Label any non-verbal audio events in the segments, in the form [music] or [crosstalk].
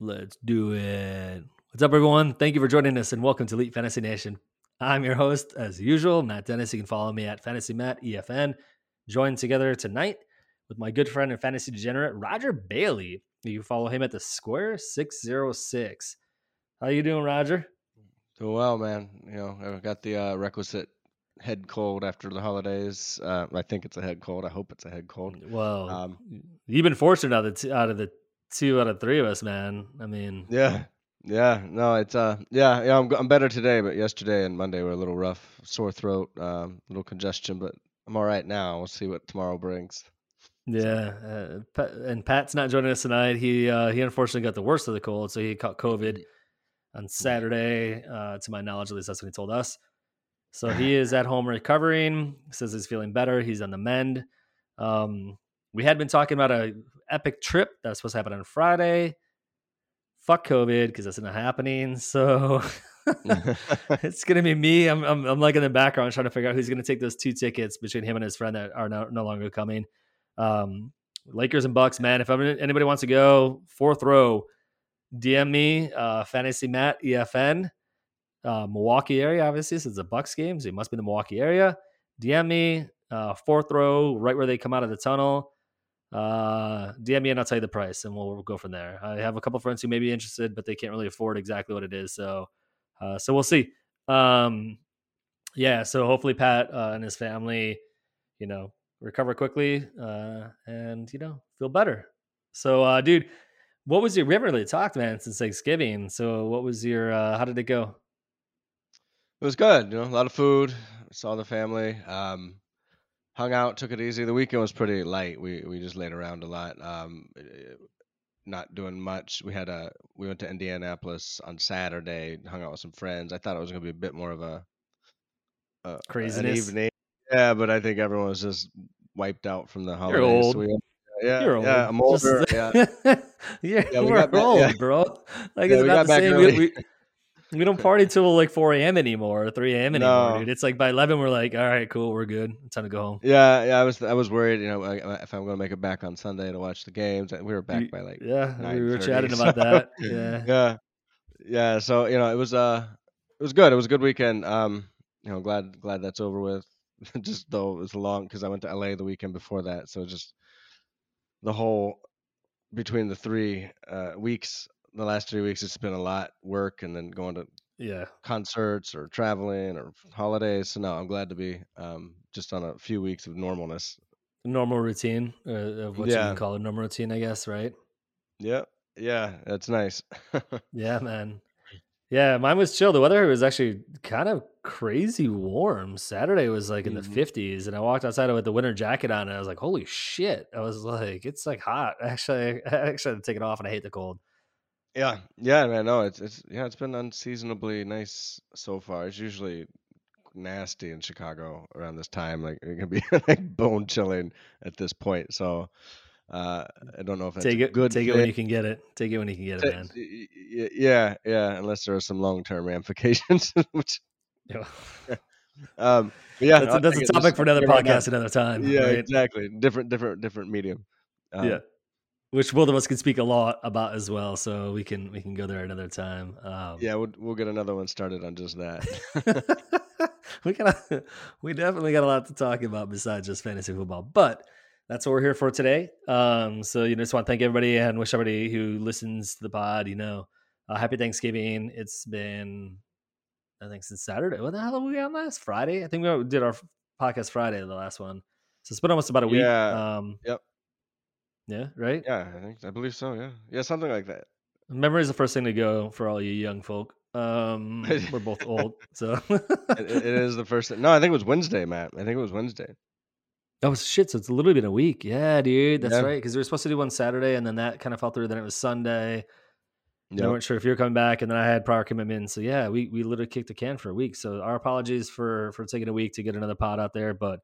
Let's do it. What's up, everyone? Thank you for joining us and welcome to Elite Fantasy Nation. I'm your host, as usual, Matt Denis. You can follow me at Fantasy Matt EFN. Joined together tonight with my good friend and fantasy degenerate, Roger Bailey. You can follow him at the Square 606. How you doing, Roger? Doing well, man. You know, I got the uh, requisite head cold after the holidays. Uh, I think it's a head cold. I hope it's a head cold. Well, um, you've been fortunate out of, the t- out of the two out of three of us, man. I mean, yeah, yeah, no, it's uh, yeah, yeah. I'm I'm better today, but yesterday and Monday were a little rough. Sore throat, um, little congestion, but I'm all right now. We'll see what tomorrow brings. Yeah, uh, and Pat's not joining us tonight. He uh, he unfortunately got the worst of the cold, so he caught COVID on Saturday. Uh, to my knowledge, at least that's what he told us. So he is [laughs] at home recovering. Says he's feeling better. He's on the mend. Um, we had been talking about a epic trip that's supposed to happen on Friday. Fuck COVID because that's not happening. So [laughs] [laughs] it's gonna be me. I'm, I'm, I'm like in the background trying to figure out who's gonna take those two tickets between him and his friend that are no, no longer coming. Um, Lakers and Bucks, man. If anybody wants to go, fourth row, DM me, uh, Fantasy Matt EFN, uh, Milwaukee area. Obviously, this is a Bucks game, so it must be the Milwaukee area. DM me, uh, fourth row, right where they come out of the tunnel. Uh, DM me and I'll tell you the price, and we'll, we'll go from there. I have a couple friends who may be interested, but they can't really afford exactly what it is. So, uh, so we'll see. Um, yeah. So hopefully Pat uh, and his family, you know, recover quickly uh, and you know feel better. So, uh, dude, what was your? We haven't really talked, man, since Thanksgiving. So, what was your? Uh, how did it go? It was good. You know, a lot of food. Saw the family. Um, hung out, took it easy. The weekend was pretty light. We we just laid around a lot. Um, eh, not doing much. We had a we went to Indianapolis on Saturday, hung out with some friends. I thought it was going to be a bit more of a, a craziness evening. Yeah, but I think everyone was just wiped out from the holidays. So we, yeah, You're old. yeah, [laughs] I'm older. Just, yeah, yeah, yeah, we we're old, yeah. bro. Like yeah, it's about the same. We, we, we don't [laughs] party till like 4 a.m. anymore or 3 a.m. anymore, no. dude. It's like by 11, we're like, all right, cool, we're good. time to go home. Yeah, yeah. I was, I was worried, you know, if I'm going to make it back on Sunday to watch the games. We were back by like, yeah, we were chatting [laughs] about that. Yeah, yeah, yeah. So you know, it was, uh, it was good. It was a good weekend. Um, you know, glad, glad that's over with. just though it was long because I went to LA the weekend before that, so just the whole between the three uh, weeks the last three weeks it's been a lot work and then going to yeah concerts or traveling or holidays. So no, I'm glad to be um, just on a few weeks of normalness. Normal routine uh, of what yeah. you can call a normal routine, I guess, right? Yeah, yeah, that's nice. [laughs] yeah, man. Yeah, mine was chill. The weather was actually kind of crazy warm. Saturday was like in the mm-hmm. 50s, and I walked outside with the winter jacket on, and I was like, "Holy shit!" I was like, "It's like hot." [laughs] Actually, I actually had to take it off, and I hate the cold. Yeah, yeah, man. No, it's it's yeah, it's been unseasonably nice so far. It's usually nasty in Chicago around this time. Like it can be [laughs] like bone chilling at this point. So uh, I don't know if that's take it good. Take it when you can get it. Take it when you can get it, man. Yeah, yeah. Unless there are some long term ramifications, [laughs] which. Yeah. [laughs] um, yeah, that's, a, that's a topic for another podcast, another time. Yeah, right? exactly. Different, different, different medium. Um, yeah which both of us can speak a lot about as well. So we can we can go there another time. Um, yeah, we'll we'll get another one started on just that. [laughs] we got we definitely got a lot to talk about besides just fantasy football, but that's what we're here for today. Um, so you know, just want to thank everybody and wish everybody who listens to the pod, you know, uh, happy Thanksgiving. It's been I think since Saturday. What the hell were we on last Friday? I think we did our podcast Friday, the last one. So it's been almost about a week. Yeah. Um, yep. Yeah, right? Yeah, I think I believe so. Yeah, yeah, something like that. Memory is the first thing to go for all you young folk. Um, [laughs] we're both old, so it, it is the first. Thing. No, I think it was Wednesday, Matt. I think it was Wednesday. Oh shit! So it's literally been a week. Yeah, dude, that's yeah. right. Because we were supposed to do one Saturday, and then that kind of fell through. Then it was Sunday. Yep. I weren't sure if you were coming back, and then I had prior commitments. So yeah, we we literally kicked the can for a week. So our apologies for for taking a week to get another pod out there, but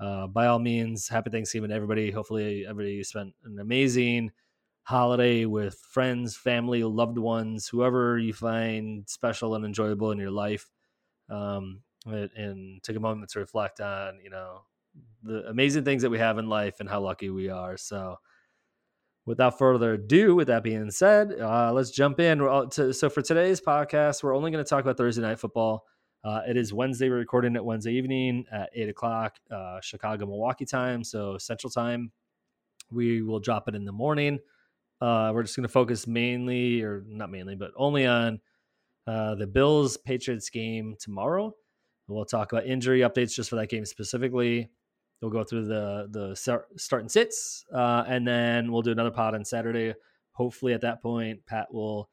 uh, by all means, happy Thanksgiving to everybody. Hopefully, everybody spent an amazing holiday with friends, family, loved ones, whoever you find special and enjoyable in your life, um, and, and take a moment to reflect on, you know, the amazing things that we have in life and how lucky we are. So, without further ado, with that being said, uh, let's jump in. To, so, for today's podcast, we're only going to talk about Thursday night football. Uh, it is Wednesday. We're recording it Wednesday evening at eight o'clock, uh, Chicago, Milwaukee time, so Central time. We will drop it in the morning. Uh, we're just going to focus mainly, or not mainly, but only on uh, the Bills Patriots game tomorrow. We'll talk about injury updates just for that game specifically. We'll go through the the start and sits, uh, and then we'll do another pod on Saturday. Hopefully, at that point, Pat will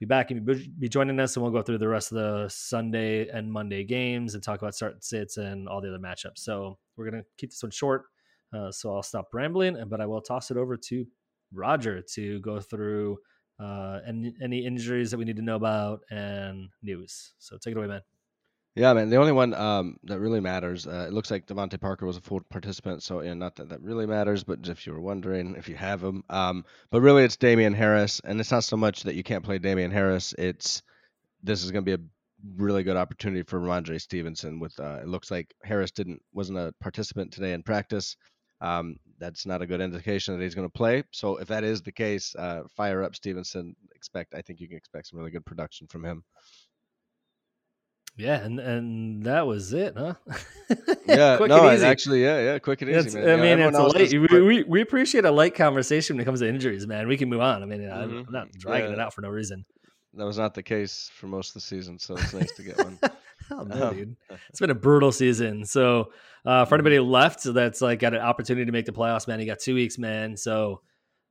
be back and be joining us, and we'll go through the rest of the Sunday and Monday games and talk about start and sits and all the other matchups. So we're gonna keep this one short. Uh, so I'll stop rambling, but I will toss it over to Roger to go through uh, any, any injuries that we need to know about and news. So take it away, man. Yeah, man. The only one um, that really matters, uh, it looks like DeVante Parker was a full participant, so not that that really matters, but if you were wondering if you have him, um, but really it's Damien Harris, and it's not so much that you can't play Damien Harris. It's this is going to be a really good opportunity for Rhamondre Stevenson. With uh, it looks like Harris didn't wasn't a participant today in practice. Um, that's not a good indication that he's going to play. So if that is the case, uh, fire up Stevenson. Expect I think you can expect some really good production from him. Yeah, and and that was it, huh? [laughs] yeah, quick no, and easy. actually, yeah, yeah, quick and easy. I mean, it's a light. We, we, we appreciate a light conversation when it comes to injuries, man. We can move on. I mean, mm-hmm. I'm not dragging yeah. it out for no reason. That was not the case for most of the season, so it's nice to get one. [laughs] oh, no, dude. It's been a brutal season. So, uh, for anybody left that's like got an opportunity to make the playoffs, man, you got two weeks, man. So,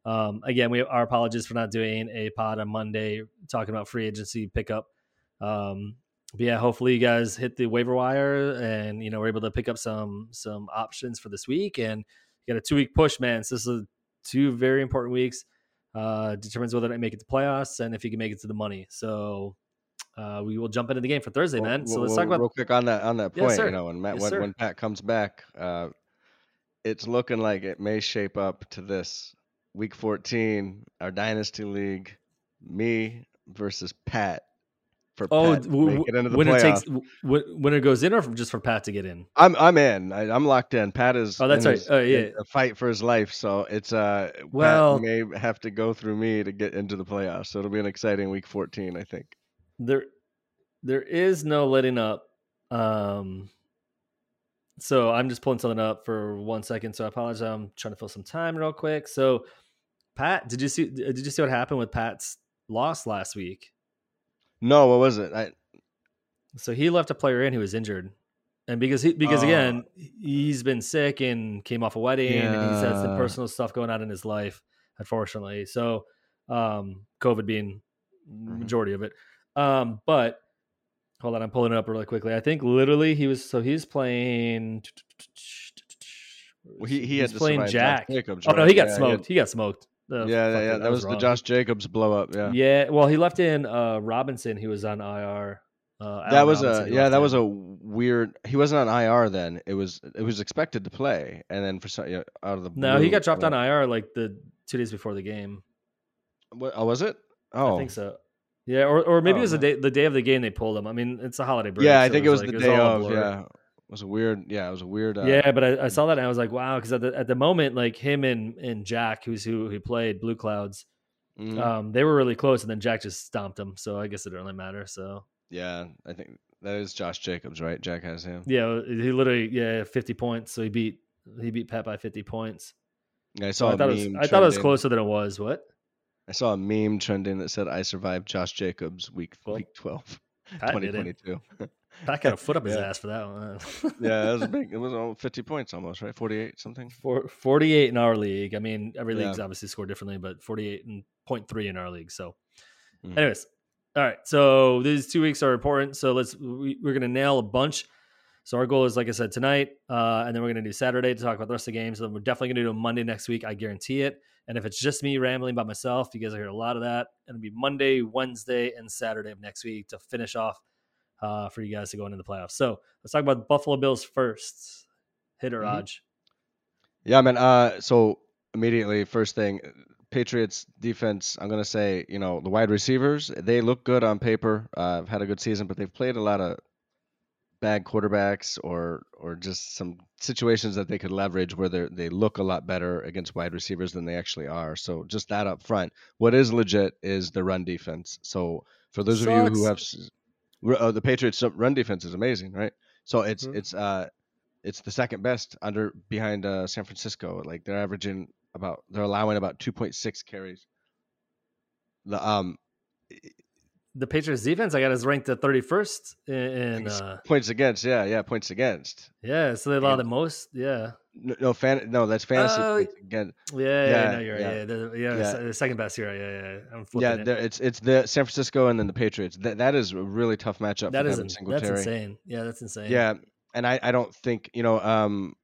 um, again, we our apologies for not doing a pod on Monday talking about free agency pickup. Um, yeah, hopefully you guys hit the waiver wire and you know we're able to pick up some some options for this week and you got a two week push, man. So this is two very important weeks. Uh, determines whether I make it to playoffs and if you can make it to the money. So uh, we will jump into the game for Thursday, well, man. So let's talk about real quick on that on that point. Yes, you know, when Matt, yes, when, when, Pat comes back, uh, it's looking like it may shape up to this week 14, our dynasty league, me versus Pat for oh, Pat w- it into the when playoff. it takes when it goes in, or just for Pat to get in. I'm I'm in. I, am locked in. Pat is. Oh, that's right. His, oh, yeah. A fight for his life. So it's uh. Well, Pat may have to go through me to get into the playoffs. So it'll be an exciting week 14, I think. There, there is no letting up. Um. So I'm just pulling something up for one second. So I apologize. I'm trying to fill some time real quick. So, Pat, did you see? Did you see what happened with Pat's loss last week? No, what was it? I... So he left a player in who was injured, and because he because uh, again he's been sick and came off a wedding yeah. and he's had some personal stuff going on in his life, unfortunately. So, um, COVID being mm-hmm. majority of it. Um, but hold on, I'm pulling it up really quickly. I think literally he was so he's playing. Well, he he had playing Jack. Right? Oh no, he got yeah, smoked. He, had... he got smoked. The yeah, yeah, yeah. That was, was the Josh Jacobs blow up. Yeah. Yeah. Well, he left in uh, Robinson. He was on IR. Uh, that was Robinson, a yeah. That in. was a weird. He wasn't on IR then. It was it was expected to play, and then for some you know, out of the no, he got dropped on IR like the two days before the game. What oh, was it? Oh, I think so. Yeah, or or maybe oh, it was the day the day of the game they pulled him. I mean, it's a holiday break. Yeah, I think it was, it was like, the day of. Yeah, it was a weird. Yeah, it was a weird. Uh, yeah, but I, I, saw that and I was like, wow, because at the at the moment, like him and and Jack, who's who he played Blue Clouds, mm-hmm. um, they were really close, and then Jack just stomped him. So I guess it didn't really matter. So yeah, I think that is Josh Jacobs, right? Jack has him. Yeah, he literally yeah fifty points. So he beat he beat Pat by fifty points. Yeah, I saw. So I, thought it was, I thought it was closer than it was. What? I saw a meme trending that said, "I survived Josh Jacobs week well, week 12, 2022." [laughs] Pat got a foot up his ass for that one. [laughs] yeah, it was big. It was 50 points almost, right? 48 something. For 48 in our league. I mean, every league's yeah. obviously scored differently, but 48 and 0.3 in our league. So, mm-hmm. anyways, all right. So these two weeks are important. So let's we, are gonna nail a bunch. So our goal is, like I said, tonight, uh, and then we're gonna do Saturday to talk about the rest of the games. And we're definitely gonna do a Monday next week. I guarantee it. And if it's just me rambling by myself, you guys are hear a lot of that. It'll be Monday, Wednesday, and Saturday of next week to finish off uh, for you guys to go into the playoffs. So let's talk about the Buffalo Bills first. Hit or mm-hmm. Yeah, man. Uh, so immediately, first thing, Patriots defense, I'm gonna say, you know, the wide receivers, they look good on paper. Uh, have had a good season, but they've played a lot of bad quarterbacks or or just some situations that they could leverage where they they look a lot better against wide receivers than they actually are. So just that up front. What is legit is the run defense. So for those Sucks. of you who have uh, the Patriots run defense is amazing, right? So it's mm-hmm. it's uh it's the second best under behind uh, San Francisco. Like they're averaging about they're allowing about 2.6 carries. The um the Patriots defense I got is ranked at 31st in, uh, points against. Yeah, yeah, points against. Yeah, so they allow the most. Yeah. No, no fan. No, that's fantasy uh, again. Yeah, yeah, yeah, no, you're right. Yeah, the, yeah, yeah. the second best here. Yeah, yeah. I'm yeah, it. it's it's the San Francisco and then the Patriots. That that is a really tough matchup. That is that's insane. Yeah, that's insane. Yeah, and I I don't think you know um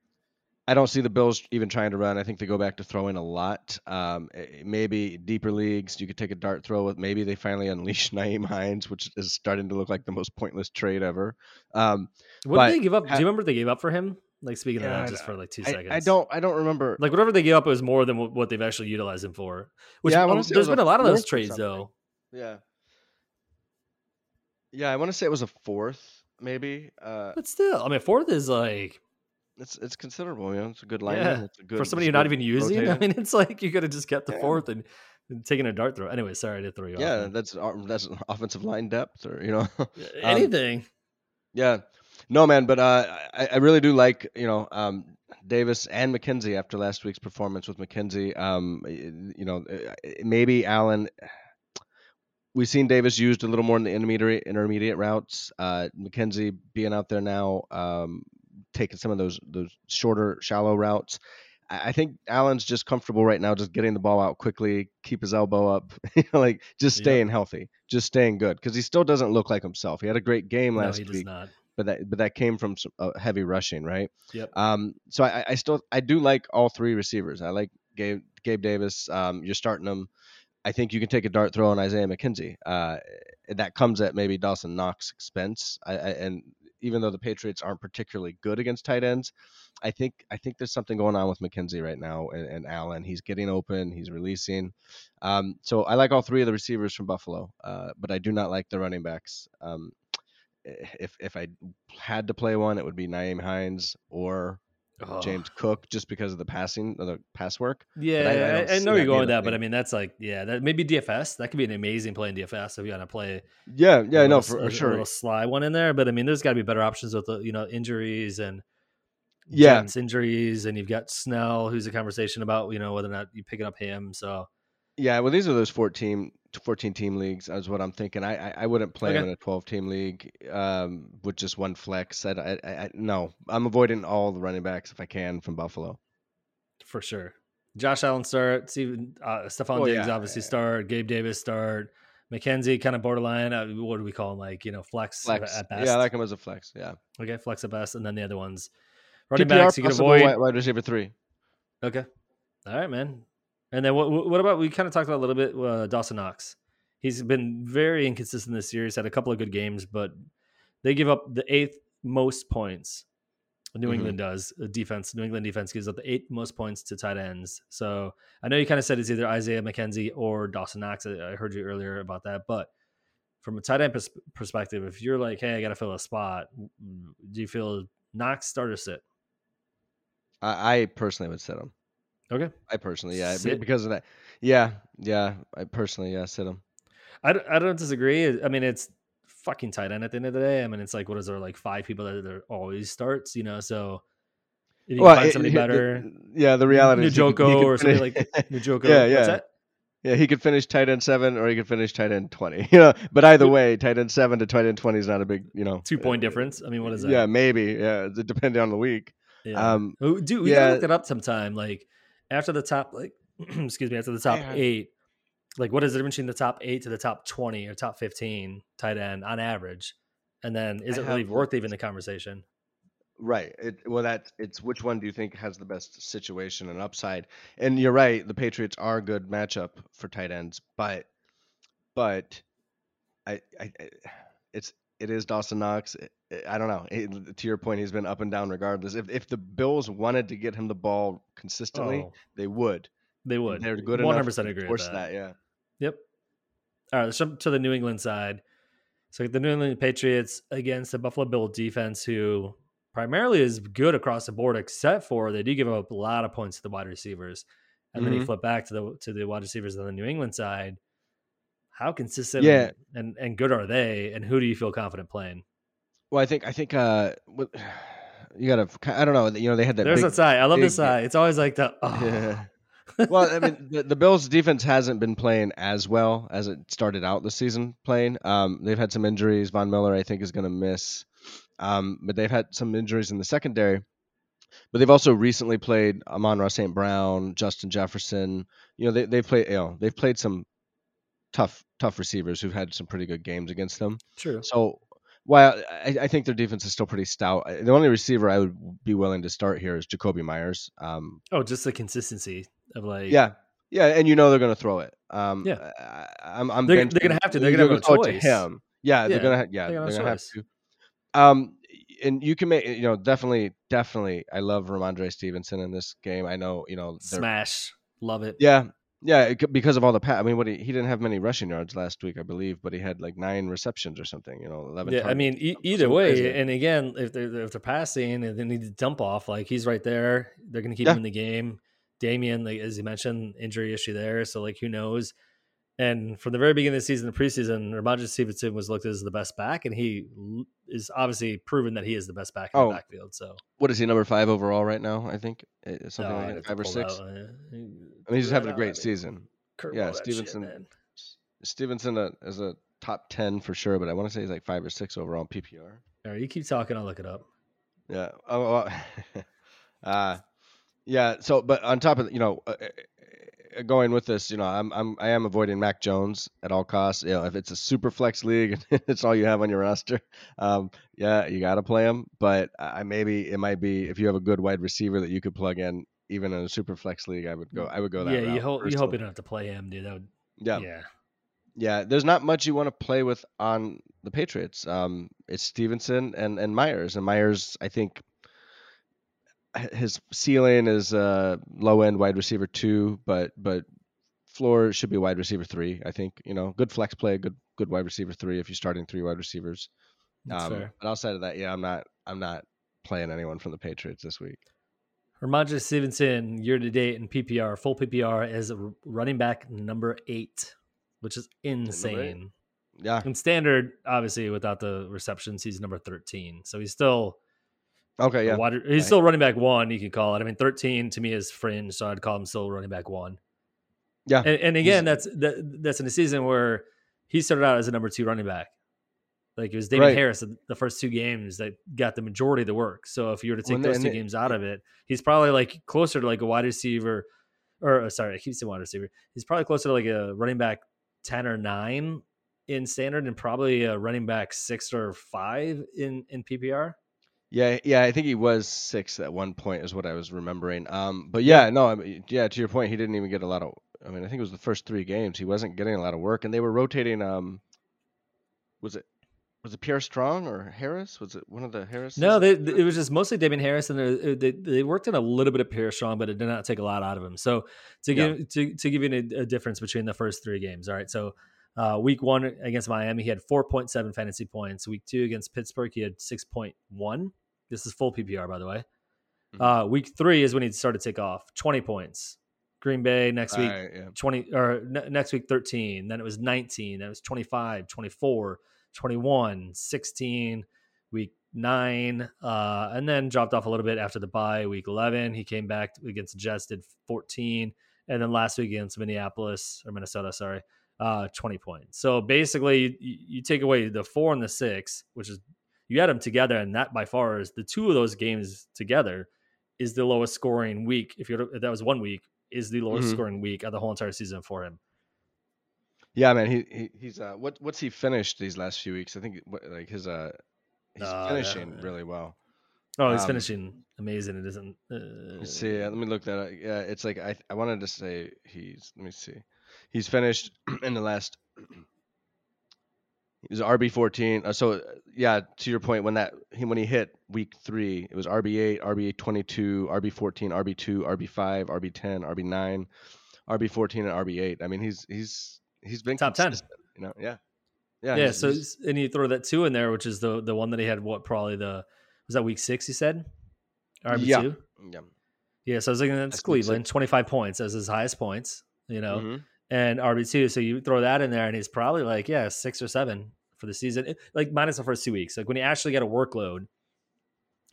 I don't see the Bills even trying to run. I think they go back to throwing a lot. Um, eh, maybe deeper leagues, you could take a dart throw with. Maybe they finally unleash [laughs] Nyheim Hines, which is starting to look like the most pointless trade ever. Um, what did they give up? Ha- Do you remember they gave up for him? Like speaking yeah, of that, just for like two I, seconds. I don't. I don't remember. Like whatever they gave up was more than what they've actually utilized him for. Which yeah, um, there's been a lot of those trades though. Yeah. Yeah, I want to say it was a fourth, maybe. Uh, but still, I mean, fourth is like it's it's considerable. You know, it's a good line. Yeah. It's a good for somebody you're not even using. Rotating. I mean, it's like you could have just kept the yeah. fourth and, and taken a dart throw. Anyway, sorry to throw you yeah, off. Yeah, that's that's [laughs] offensive line depth, or you know, [laughs] um, anything. yeah, no, man, but uh, I, I really do like you know um, Davis and McKenzie after last week's performance with McKenzie. Um, you know, uh, maybe Allen. [sighs] We've seen Davis used a little more in the intermediate intermediate routes. Uh, McKenzie being out there now, um, taking some of those those shorter, shallow routes. I think Allen's just comfortable right now, just getting the ball out quickly, keep his elbow up, [laughs] like just staying yep. healthy, just staying good, because he still doesn't look like himself. He had a great game last no, week, not. but that but that came from some, uh, heavy rushing, right? Yep. Um. So I, I still I do like all three receivers. I like Gabe Gabe Davis. Um. You're starting them. I think you can take a dart throw on Isaiah McKenzie. Uh, that comes at maybe Dawson Knox expense. I, I, and even though the Patriots aren't particularly good against tight ends, I think I think there's something going on with McKenzie right now and, and Allen. He's getting open, he's releasing. Um, so I like all three of the receivers from Buffalo, uh, but I do not like the running backs. Um, if if I had to play one, it would be Nyheim Hines or James Cook just because of the passing, the pass work. Yeah, I, I, I, know you're going with that, but I mean that's like yeah, that maybe DFS. That could be an amazing play in DFS if you want to play. Yeah, yeah, no, for, for sure. A little sly one in there, but I mean, there's got to be better options with the you know injuries and yeah, injuries, and you've got Snell, who's a conversation about you know whether or not you picking up him. So yeah, well, these are those 14, 14 team leagues. Is what I'm thinking. I I, I wouldn't play okay. in a twelve team league um, with just one flex. I, I, I, no, I'm avoiding all the running backs if I can from Buffalo. For sure, Josh Allen start. Steven, uh, Stefon oh, Diggs yeah, obviously yeah. start. Gabe Davis start. McKenzie kind of borderline. Uh, what do we call him? Like you know, flex, flex. at best. Yeah, I like him as a flex. Yeah. Okay, flex at best, and then the other ones, running PPR backs you can avoid. Wide, wide receiver three. Okay. All right, man. And then what? What about we kind of talked about a little bit uh, Dawson Knox. He's been very inconsistent this year. He's had a couple of good games, but they give up the eighth most points. New mm-hmm. England does defense. New England defense gives up the eighth most points to tight ends. So I know you kind of said it's either Isaiah McKenzie or Dawson Knox. I heard you earlier about that, but from a tight end pers- perspective, if you're like, hey, I got to fill a spot, do you feel Knox start or sit? I, I personally would sit him. Okay. I personally, yeah, sit. because of that. Yeah, yeah. I personally, yeah, sit him. I I don't disagree. I mean, it's fucking tight end at the end of the day. I mean, it's like what is there like five people that are always starts, you know? So if you well, find somebody it, better, it, yeah, the reality Njoku or something like [laughs] Njoku. yeah, yeah. Yeah, he could finish tight end seven or he could finish tight end twenty. [laughs] You know, but either way, tight end seven to tight end twenty is not a big, you know, two point uh, difference. I mean, what is that? Yeah, maybe. Yeah, depending on the week. Yeah. Um, dude, we yeah. gotta look it up sometime. Like after the top, like [clears throat] excuse me, after the top eight, like what is the difference between the top eight to the top twenty or top fifteen tight end on average? And then is I it really worth even the conversation? Right. It, well, that it's which one do you think has the best situation and upside? And you're right. The Patriots are a good matchup for tight ends, but but I, I it's it is Dawson Knox. I don't know. to your point, he's been up and down regardless. If if the Bills wanted to get him the ball consistently, oh. they would. They would. They're good One enough hundred percent agree with force that. that. Yeah. Yep. All right, let's jump to the New England side. So the New England Patriots against the Buffalo Bill defense, who primarily is good across the board, except for they do give up a lot of points to the wide receivers. And then you Mhm. flip back to the to the wide receivers on the New England side. How consistent Yeah. and, and good are they? And who do you feel confident playing? Well, I think I think uh, [sighs] you gotta. I don't know. You know, they had that. There's big, that side. I love this big- side. [laughs] It's always like the oh. Yeah. well, I mean, [laughs] the, the Bills' defense hasn't been playing as well as it started out the season playing. Um, they've had some injuries. Von Miller, I think, is going to miss. Um, but they've had some injuries in the secondary. But they've also recently played Amon-Ra St. Brown, Justin Jefferson. You know, they they've played. You know, they've played some tough tough receivers who've had some pretty good games against them. True. So while I, I think their defense is still pretty stout, the only receiver I would be willing to start here is Jakobi Meyers. Um, Oh, just the consistency of like yeah, yeah, and you know they're going to throw it. Um, Yeah. I, I'm, I'm They're- they're gonna have to. They're gonna have no throw to him. Yeah, Yeah, they're gonna. ha- Yeah, they're they're gonna have gonna have to. Um, and you can make you know definitely, definitely. I love Rhamondre Stevenson in this game. I know you know. they're- smash. Love it. Yeah, yeah, because of all the pa- I mean, what he, he didn't have many rushing yards last week, I believe, but he had like nine receptions or something. You know, eleven. Yeah, I mean, e- either way, crazy. and again, if they're if they're passing and they need to dump off, like he's right there, they're going to keep Yeah. him in the game. Damien, like as you mentioned, injury issue there, so like who knows? And from the very beginning of the season, the preseason, Rhamondre Stevenson was looked as the best back, and he is obviously proven that he is the best back in Oh, the backfield. So what is he number five overall right now? I think Eh, something Oh, like I'd that, have to five or six. that, uh, I mean, he's that having a great I mean, season. Yeah, that shit, Stevenson- Stevenson uh, is a top ten for sure, but I want to say he's like five or six overall PPR. All right, you keep talking. I'll look it up. Yeah. Oh. Well, [laughs] uh, yeah. So, but on top of you know, uh, uh, going with this, you know, I'm I'm I am avoiding Mac Jones at all costs. You know, if it's a super flex league and [laughs] it's all you have on your roster, um, yeah, you got to play him. But I maybe it might be if you have a good wide receiver that you could plug in, even in a super flex league, I would go. I would go that. Way. Yeah, you hope you hope you don't have to play him, dude. That would Yeah. yeah. Yeah, there's not much you want to play with on the Patriots. Um, it's Stevenson and and Meyers, and Meyers, I think his ceiling is uh low end wide receiver two, but but floor should be wide receiver three. I think you know good flex play, good good wide receiver three if you're starting three wide receivers. Um, but outside of that, yeah, I'm not I'm not playing anyone from the Patriots this week. Rhamondre Stevenson year to date in PPR, full PPR is running back number eight, which is insane. Yeah. In standard, obviously without the receptions, he's number thirteen. So he's still Okay. Yeah. wide- he's Right. still running back one. You could call it. I mean, thirteen to me is fringe, so I'd call him still running back one. Yeah. And, and again, He's- that's that, that's in a season where he started out as a number two running back. Like it was David Right. Harris the- first two games that got the majority of the work. So if you were to take Well, those two it- games out of it, he's probably like closer to like a wide receiver, or uh, sorry, I keep saying wide receiver. He's probably closer to like a running back ten or nine in standard, and probably a running back six or five in in PPR. Yeah, yeah, I think he was six at one point, is what I was remembering. Um, but yeah, no, I mean, yeah, to your point, he didn't even get a lot of. I mean, I think it was the first three games he wasn't getting a lot of work, and they were rotating. Um, was it was it Pierre Strong or Harris? Was it one of the Harris? No, they, it was just mostly Damien Harris, and they, they they worked in a little bit of Pierre Strong, but it did not take a lot out of him. So to Yeah. give to, to give you a, a difference between the first three games, all right. So uh, week one against Miami, he had four point seven fantasy points. Week two against Pittsburgh, he had six point one. This is full PPR, by the way. Mhm. Uh, week three is when he started to take off, twenty points. Green Bay next week, Right, yeah. 20 or ne- next week 13 then it was 19 then it was 25 24 21 16 week 9 uh and then dropped off a little bit after the bye week 11 he came back against jets did 14 and then last week against minneapolis or minnesota sorry uh 20 points so basically you, you take away the four and the six which is you add them together and that by far is the two of those games together is the lowest scoring week if you if that was one week is the lowest Mhm. scoring week of the whole entire season for him. Yeah, man, he, he he's uh, what what's he finished these last few weeks? I think like his uh, he's yeah, finishing yeah. really well. Oh, he's Um, finishing amazing. It isn't. Uh, see. Let me look that up. Yeah, it's like I I wanted to say he's. Let me see. He's finished [clears throat] in the last. He was RB fourteen. Uh, so uh, yeah, to your point, when that he when he hit week three, it was RB eight, RB twenty two, RB fourteen, RB two, RB five, RB ten, RB nine, RB fourteen and RB eight. I mean, he's he's he's been Top 10. You know, yeah, yeah, Yeah. he's- so he's- and you throw that two in there, which is the the one that he had. What probably the was that week six? He said RB Yeah. two. yeah. Yeah. So I was thinking that's That's Cleveland, twenty five points as his highest points. You know, Mhm. And RB two. So you throw that in there, and he's probably like yeah six or seven for the season, It- like minus the first two weeks. Like when he actually got a workload,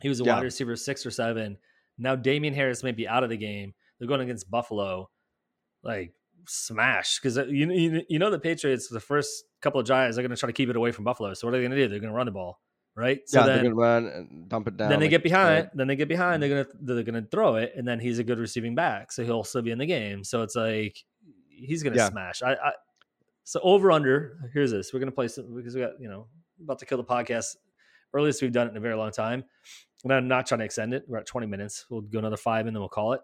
he was a Yeah. wide receiver six or seven. Now Damien Harris may be out of the game. They're going against Buffalo, like smash because uh, you, you you know the Patriots the first couple of drives are going to try to keep it away from Buffalo. So what are they going to do? They're going to run the ball, right? So yeah, then, they're gonna run and dump it down. then they like get behind. Then they get behind. They're mm-hmm. gonna they're gonna throw it, and then he's a good receiving back, so he'll still be in the game. So it's like he's gonna Yeah. smash. I, I so over under. Here's this. We're gonna play some because we got you know about to kill the podcast. Earliest we've done it in a very long time, and I'm not trying to extend it. We're at 20 minutes. We'll go another five, and then we'll call it.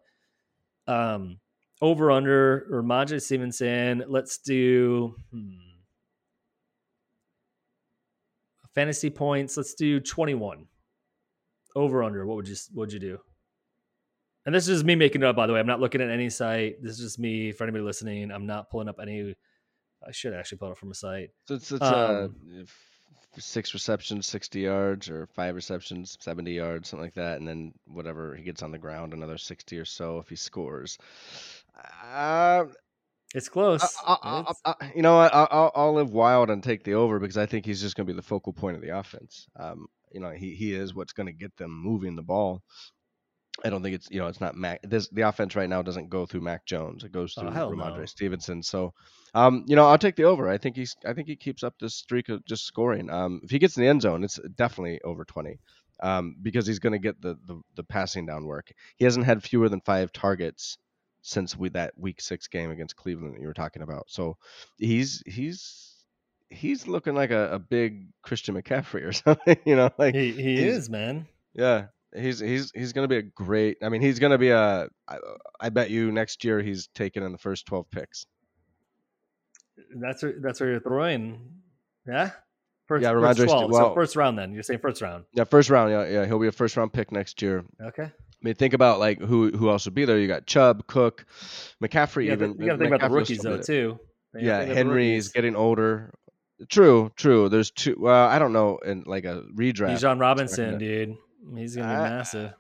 Um, over under Rhamondre Stevenson. Let's do. Hmm, fantasy points. Let's do 21 over under what would you what would you do and this is me making it up by the way i'm not looking at any site this is just me for anybody listening i'm not pulling up any i should actually pull it up from a site So it's, it's uh, Um, f- six receptions, sixty yards, or five receptions, seventy yards, something like that, and then whatever he gets on the ground, another sixty or so if he scores. Uh, it's close I, I, I, you know what? I'll, I'll live wild and take the over because I think he's just going to be the focal point of the offense. Um, you know, he he is what's going to get them moving the ball. I don't think it's you know it's not Mac. This the offense right now doesn't go through Mac Jones. It goes Oh, through hell Rhamondre no. Stevenson. So, um, you know, I'll take the over. I think he's I think he keeps up this streak of just scoring. Um, if he gets in the end zone, it's definitely over twenty. Um, because he's going to get the, the the passing down work. He hasn't had fewer than five targets since we that week six game against Cleveland that you were talking about. So he's he's he's looking like a, a big Christian McCaffrey or [laughs] something. You know, like he, he is man yeah, he's he's he's gonna be a great. I mean, he's gonna be a. I, I bet you next year he's taken in the first twelve picks. that's where that's where you're throwing yeah first, Yeah, first Rhamondre Ste- 12. so first round then you're saying first round Yeah, first round. Yeah, yeah, he'll be a first round pick next year. okay I mean, think about like who who else would be there. You got Chubb, Cook, McCaffrey. you even you gotta think about the rookies though too gotta Yeah, the Henry's getting older. True, true. There's two. Well, I don't know. In like a redraft. Bijan Robinson, dude. He's gonna be I- massive.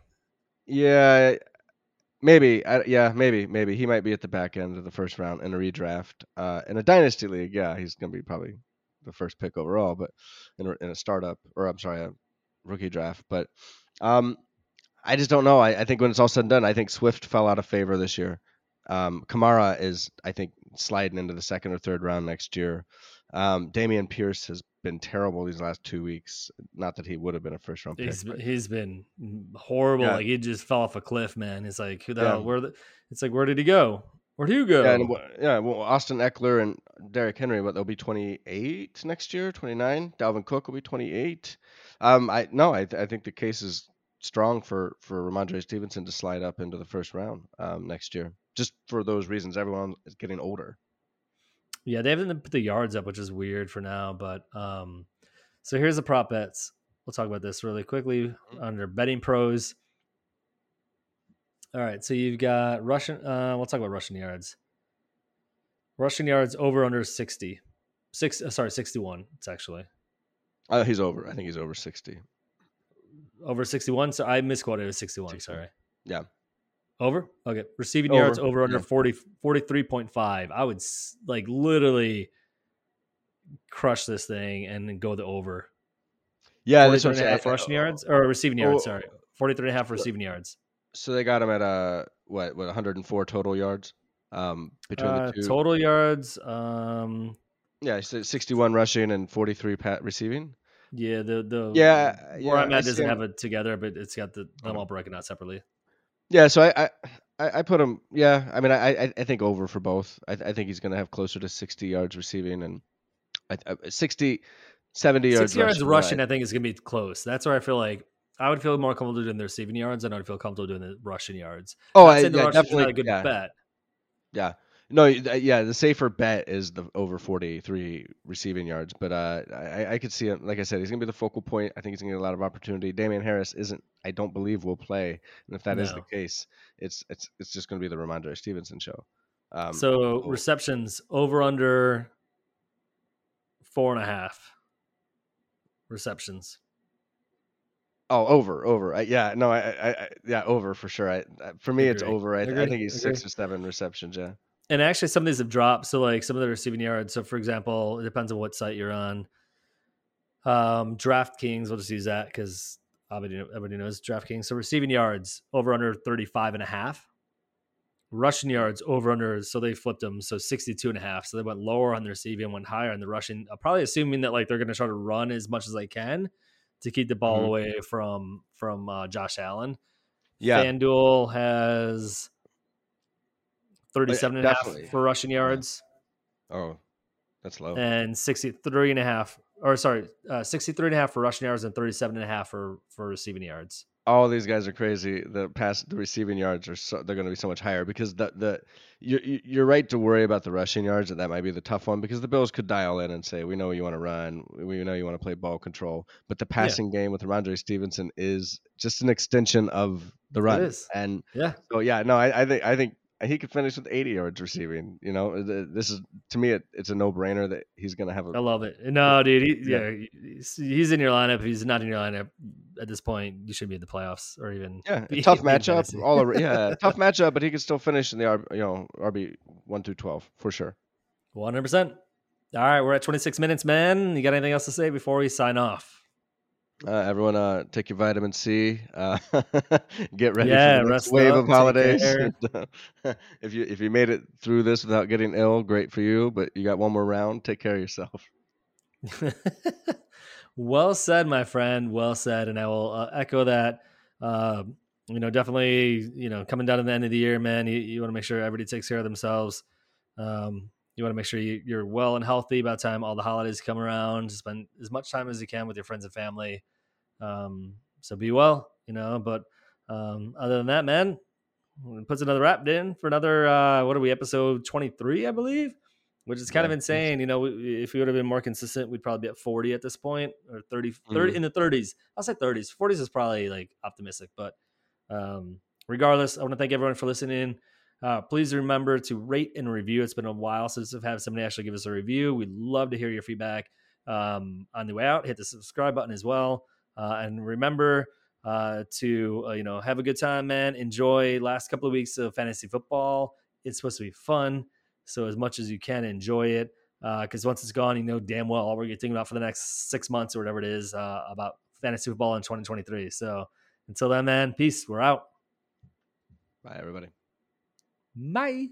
Yeah, maybe. I, yeah, maybe. Maybe he might be at the back end of the first round in a redraft. Uh, in a dynasty league, yeah, he's gonna be probably the first pick overall. But in a, in a startup, or I'm sorry, a rookie draft. But um, I just don't know. I, I think when it's all said and done, I think Swift fell out of favor this year. Um, Kamara is, I think, sliding into the second or third round next year. Um, Dameon Pierce has been terrible these last two weeks. Not that he would have been a first round pick. He's but- he's been horrible. Yeah. Like he just fell off a cliff, man. It's like who the Yeah. hell? Where the? It's like where did he go? Where'd you go? Yeah, and, yeah. Well, Austin Ekeler and Derrick Henry, but they'll be 28 next year, 29. Dalvin Cook will be 28. Um, I no, I, th- I think the case is strong for for Rhamondre Stevenson to slide up into the first round um, next year, just for those reasons. Everyone is getting older. Yeah, they haven't put the yards up, which is weird for now. But um, so here's the prop bets. We'll talk about this really quickly Mm-hmm. under betting pros. All right, so you've got rushing. Uh, we'll talk about rushing yards. rushing yards over under sixty. Six. Uh, sorry, sixty-one. It's actually Uh, he's over. I think he's over 60. over sixty-one. So I misquoted. It was sixty-one. 61. Sorry. Yeah. Over. Okay. Receiving Over, yards over under yeah. 40, 43.5. I would like literally crush this thing and then go the over. Yeah, that's 43 what and a I'm half rushing yards or receiving yards. Oh, sorry, 43 and a half receiving yards. So they got him at uh what what 104 total yards um between Uh, the two. total yards. Um, Yeah, so 61 rushing and 43 pat receiving. yeah, the the Yeah, where yeah, I'm at doesn't have it together, but it's got the them all broken out separately. Yeah, so I I, I I put him. Yeah, I mean I I, I think over for both. I, I think he's going to have closer to 60 yards receiving and I, I, 60, 70 yards. 60 yards rushing, rushing, yeah. I think is gonna be close. That's where I feel like I would feel more comfortable doing the receiving yards, and I'd feel comfortable doing the rushing yards. Oh, I, yeah, definitely. not a good yeah, bet. yeah. No, yeah. The safer bet is the over 43 receiving yards, but uh, I, I could see him. Like I said, he's gonna be the focal point. I think he's gonna get a lot of opportunity. Damien Harris isn't. I don't believe will play, and if that is the case, it's it's it's just gonna be the Rhamondre Stevenson show. Um, so oh, receptions over under four and a half receptions. oh, over, over. I, yeah, no, I, I, I, yeah, over for sure. I, I- for me, it's over. I, I think he's Agree. six or seven receptions. Yeah. And actually, some of these have dropped. So, like some of the receiving yards. So, for example, it depends on what site you're on. Um, DraftKings, we'll just use that because everybody, everybody knows DraftKings. So, receiving yards over under 35 and a half. Rushing yards over under, so they flipped them. So 62 and a half. So they went lower on the receiving, and went higher on the rushing. Probably assuming that like they're going to try to run as much as they can to keep the ball Mhm. away from from uh, Josh Allen. Yeah. FanDuel has 37 and a half for rushing yards Oh, that's low. and 63 and a half or sorry, uh, 63 and a half for rushing yards and 37 and a half for for receiving yards. all these guys are crazy. The pass, the receiving yards are so they're going to be so much higher because the the you're you're right to worry about the rushing yards and that might be the tough one because the Bills could dial in and say we know you want to run, we know you want to play ball control, but the passing game with Rhamondre Stevenson is just an extension of the run. is. And Yeah. so yeah, no, I, I think I think he could finish with 80 yards receiving. You know, this is to me it, it's a no brainer that he's going to have a I love it. No, dude, he, Yeah. he's, in your lineup. If he's not in your lineup at this point, you should be in the playoffs or even Yeah, [laughs] tough matchup. All over, yeah, [laughs] tough matchup, but he could still finish in the you know RB one through twelve for sure. 100%. All right, we're at 26 minutes, man. You got anything else to say before we sign off? Uh, everyone, uh, take your vitamin C. Uh, [laughs] get ready Yeah, for the rest next wave up, of holidays. care. [laughs] if you if you made it through this without getting ill, great for you. But you got one more round. Take care of yourself. [laughs] well said, my friend. Well said, and I will uh, echo that. Uh, you know, definitely. You know, coming down to the end of the year, man, you, you want to make sure everybody takes care of themselves. Um, you want to make sure you, you're well and healthy by the time all the holidays come around. Spend as much time as you can with your friends and family. Um, so be well, you know. But um, other than that, man, puts another wrap in for another. Uh, what are we? Episode twenty three, I believe which is kind Yeah, of insane. You know, we- if we would have been more consistent, we'd probably be at 40 at this point or 30, 30 Mhm. in the 30s. I'll say 30s. 40s is probably like optimistic, but um, regardless, I want to thank everyone for listening. Uh, please remember to rate and review. It's been a while since I've had somebody actually give us a review. We'd love to hear your feedback. Um, on the way out, hit the subscribe button as well. Uh, and remember uh, to uh, you know have a good time, man. Enjoy last couple of weeks of fantasy football. It's supposed to be fun. So as much as you can, enjoy it. Because once it's gone, you know damn well all we're getting about for the next six months or whatever it is uh, about fantasy football in 2023. So until then, man, peace. We're out. Bye, everybody. Bye.